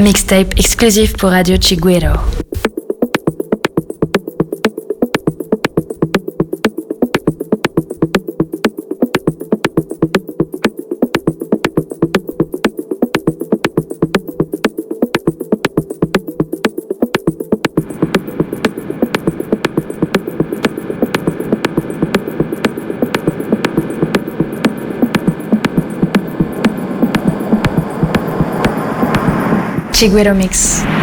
Mixtape exclusif pour Radio Chiguero. Chiguero Mix.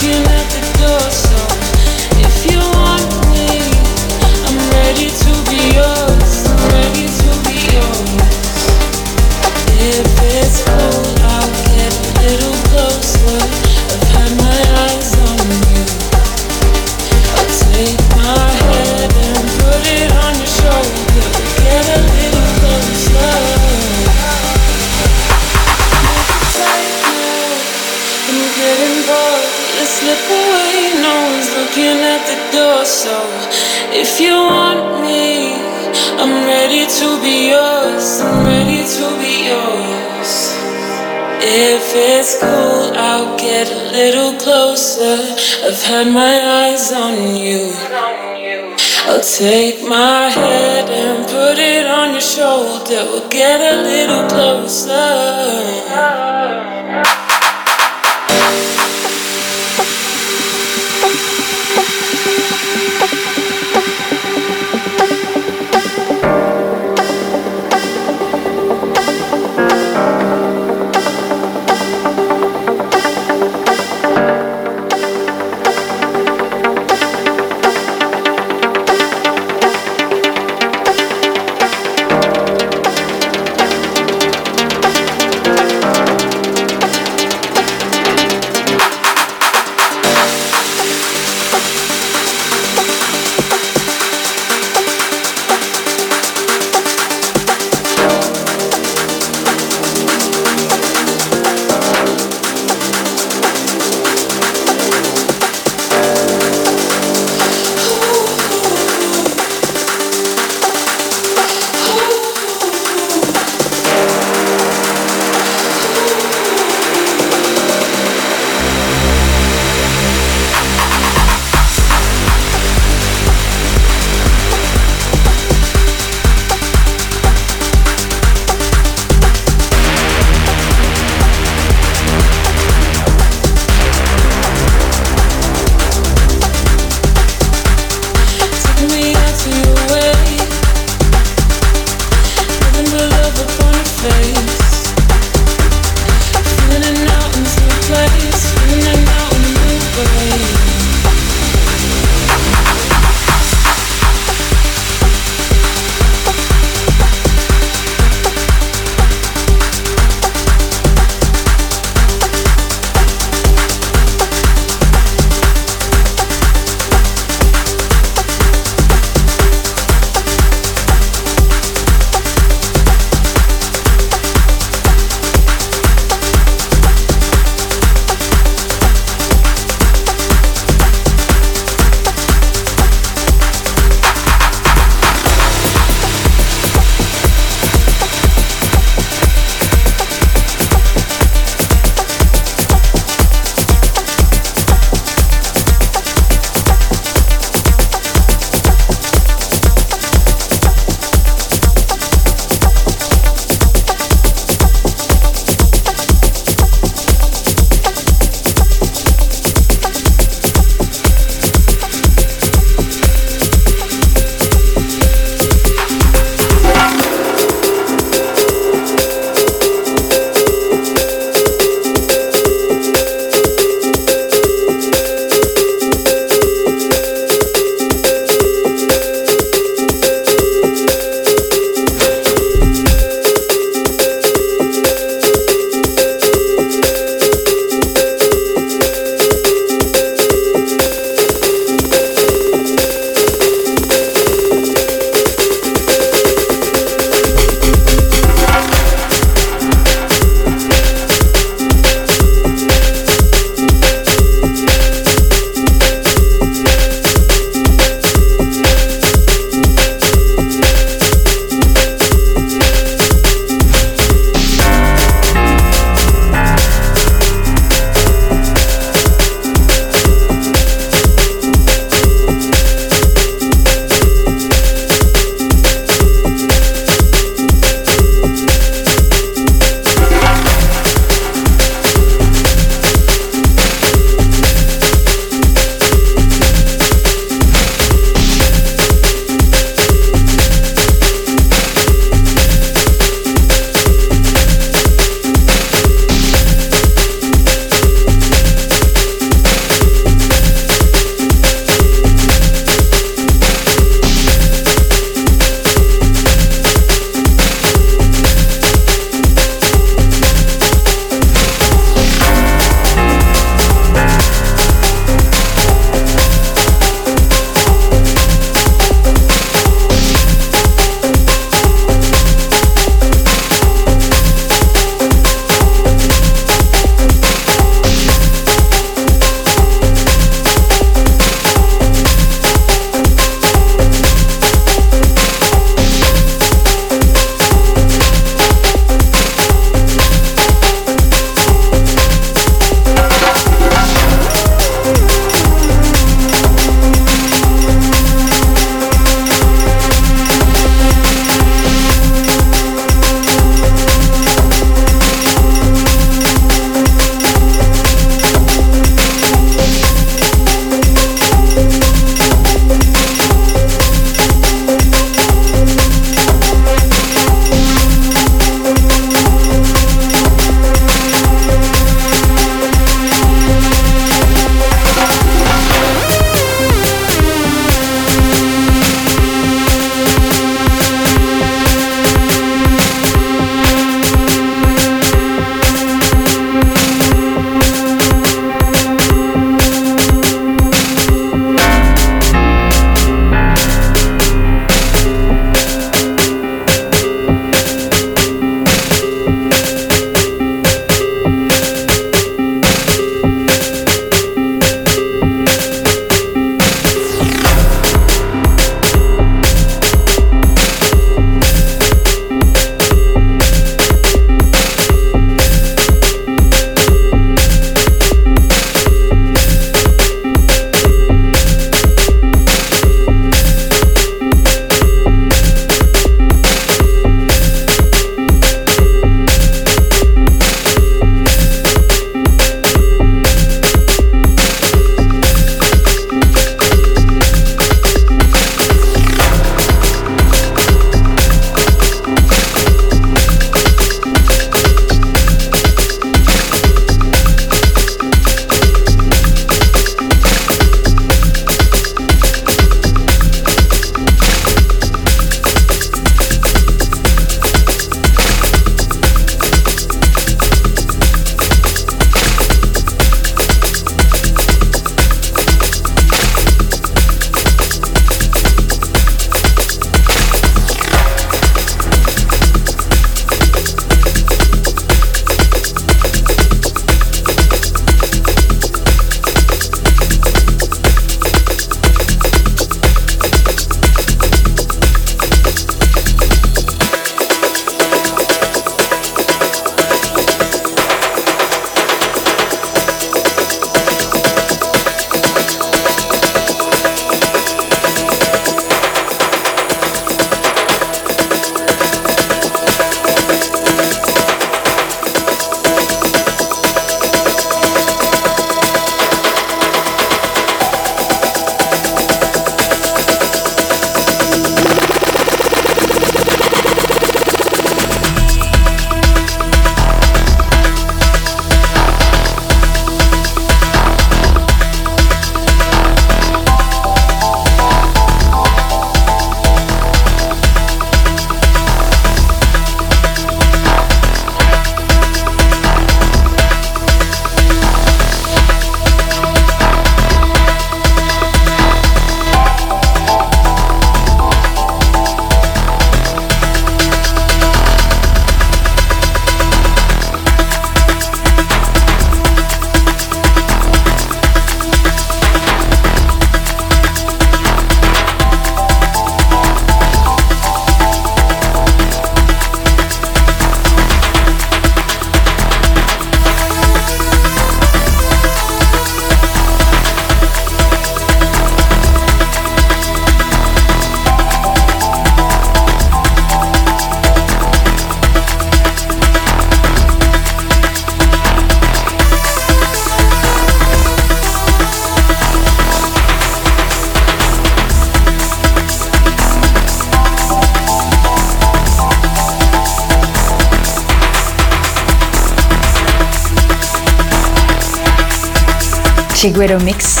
Chiguero Mix.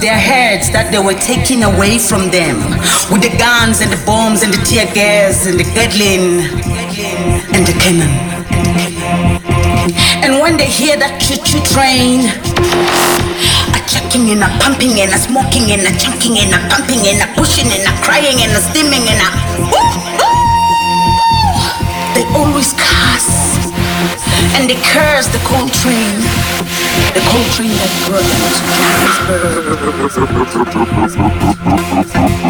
Their herds that they were taking away from them with the guns and the bombs and the tear gas and the Gatling and the cannon. And when they hear that choo-choo train, a chucking and a pumping and a smoking and a chunking and a pumping and a pushing and a crying and a steaming and a they always curse and they curse the coal train the train that brought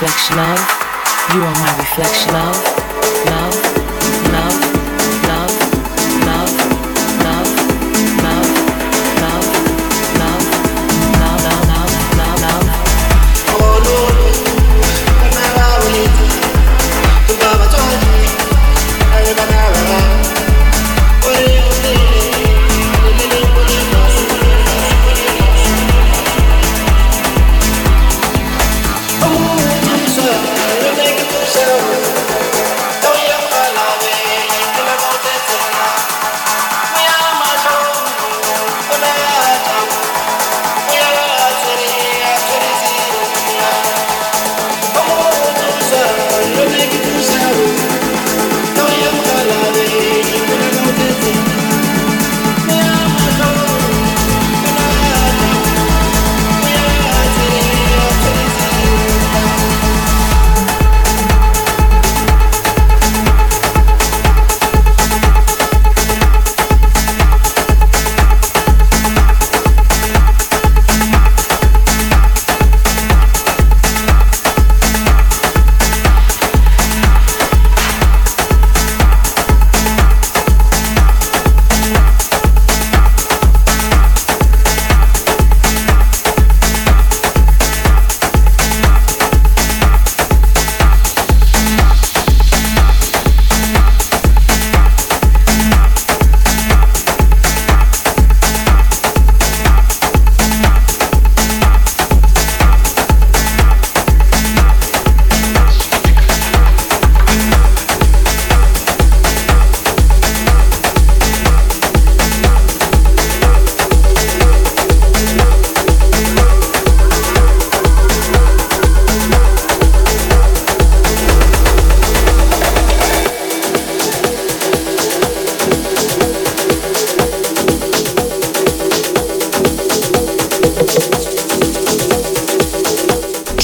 reflection. Love, you are my reflection. Love,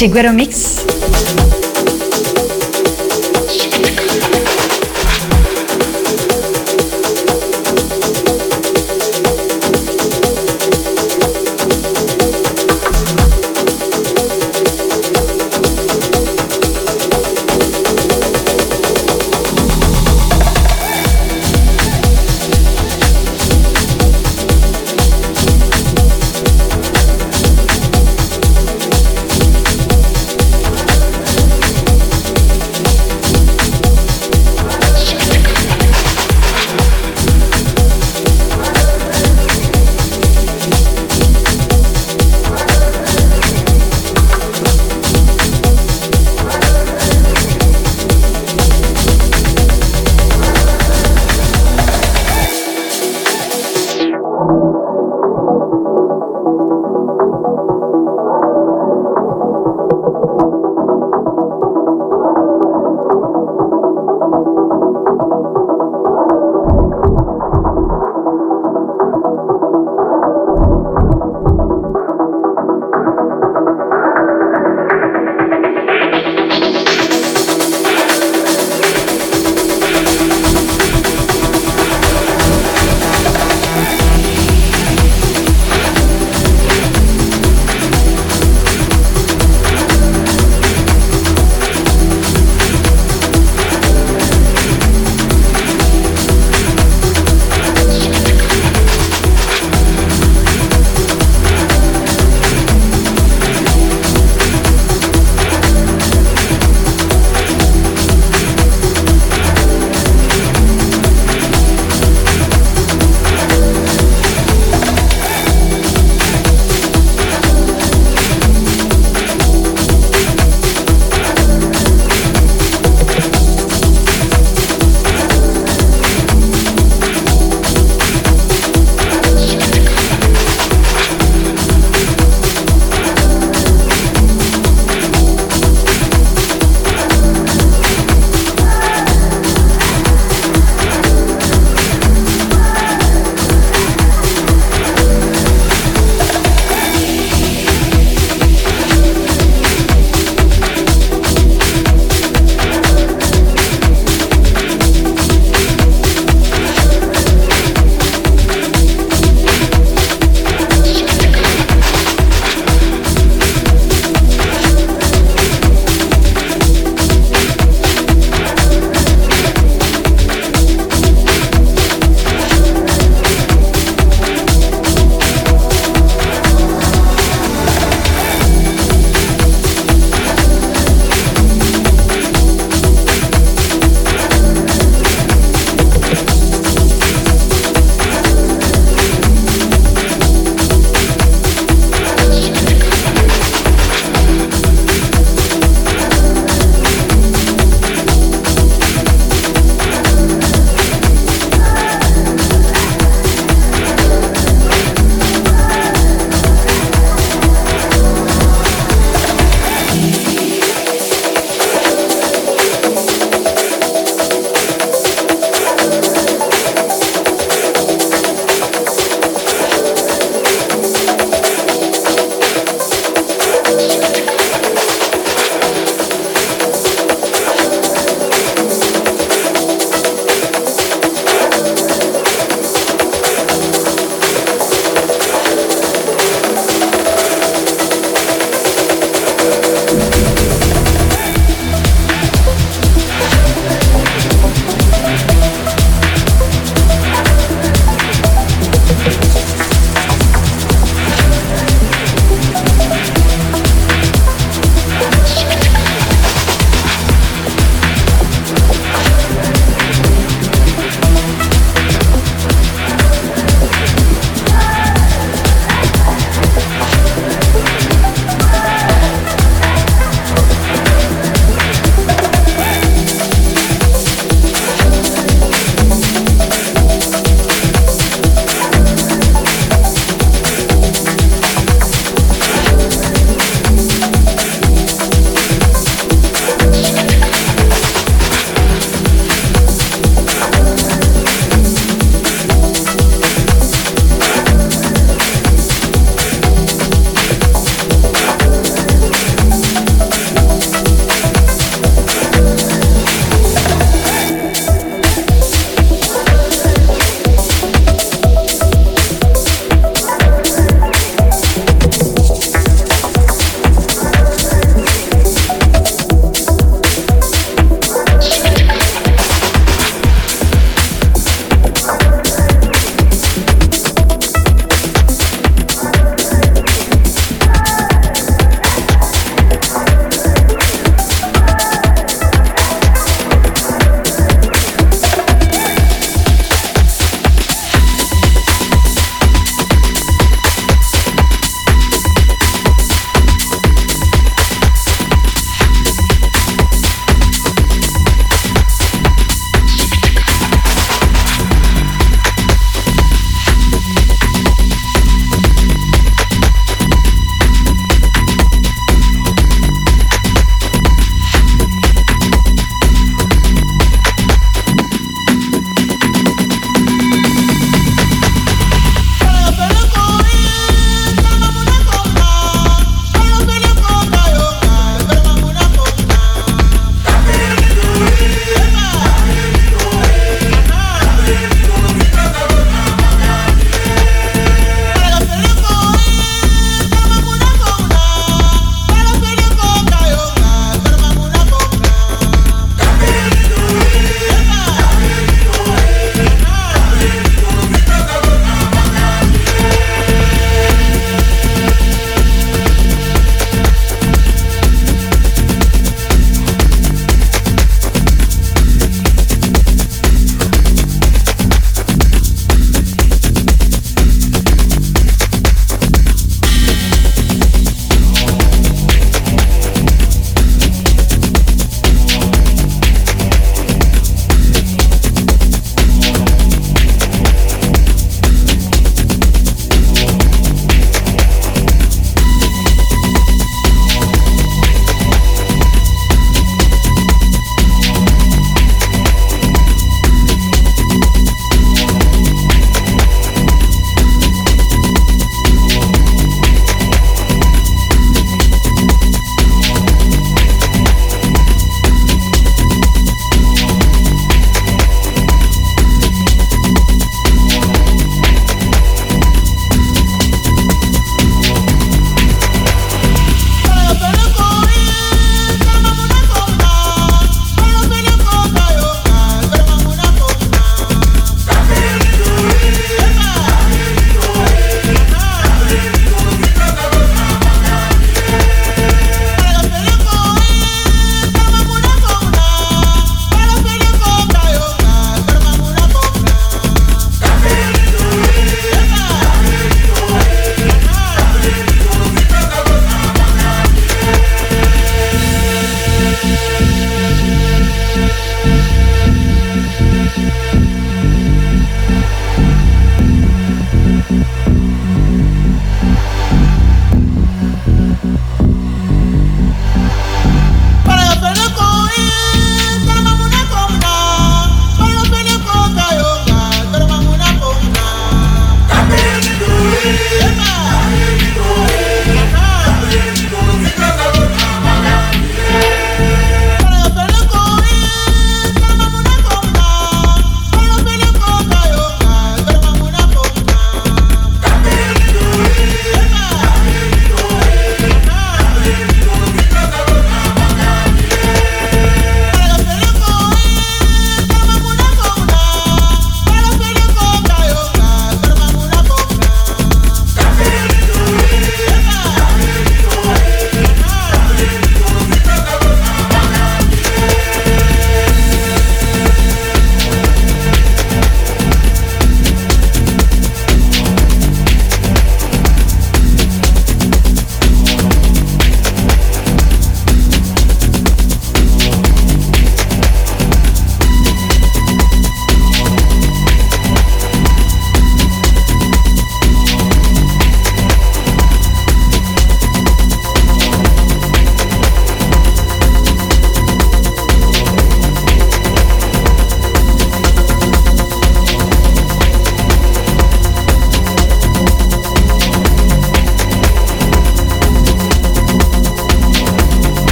chez mix.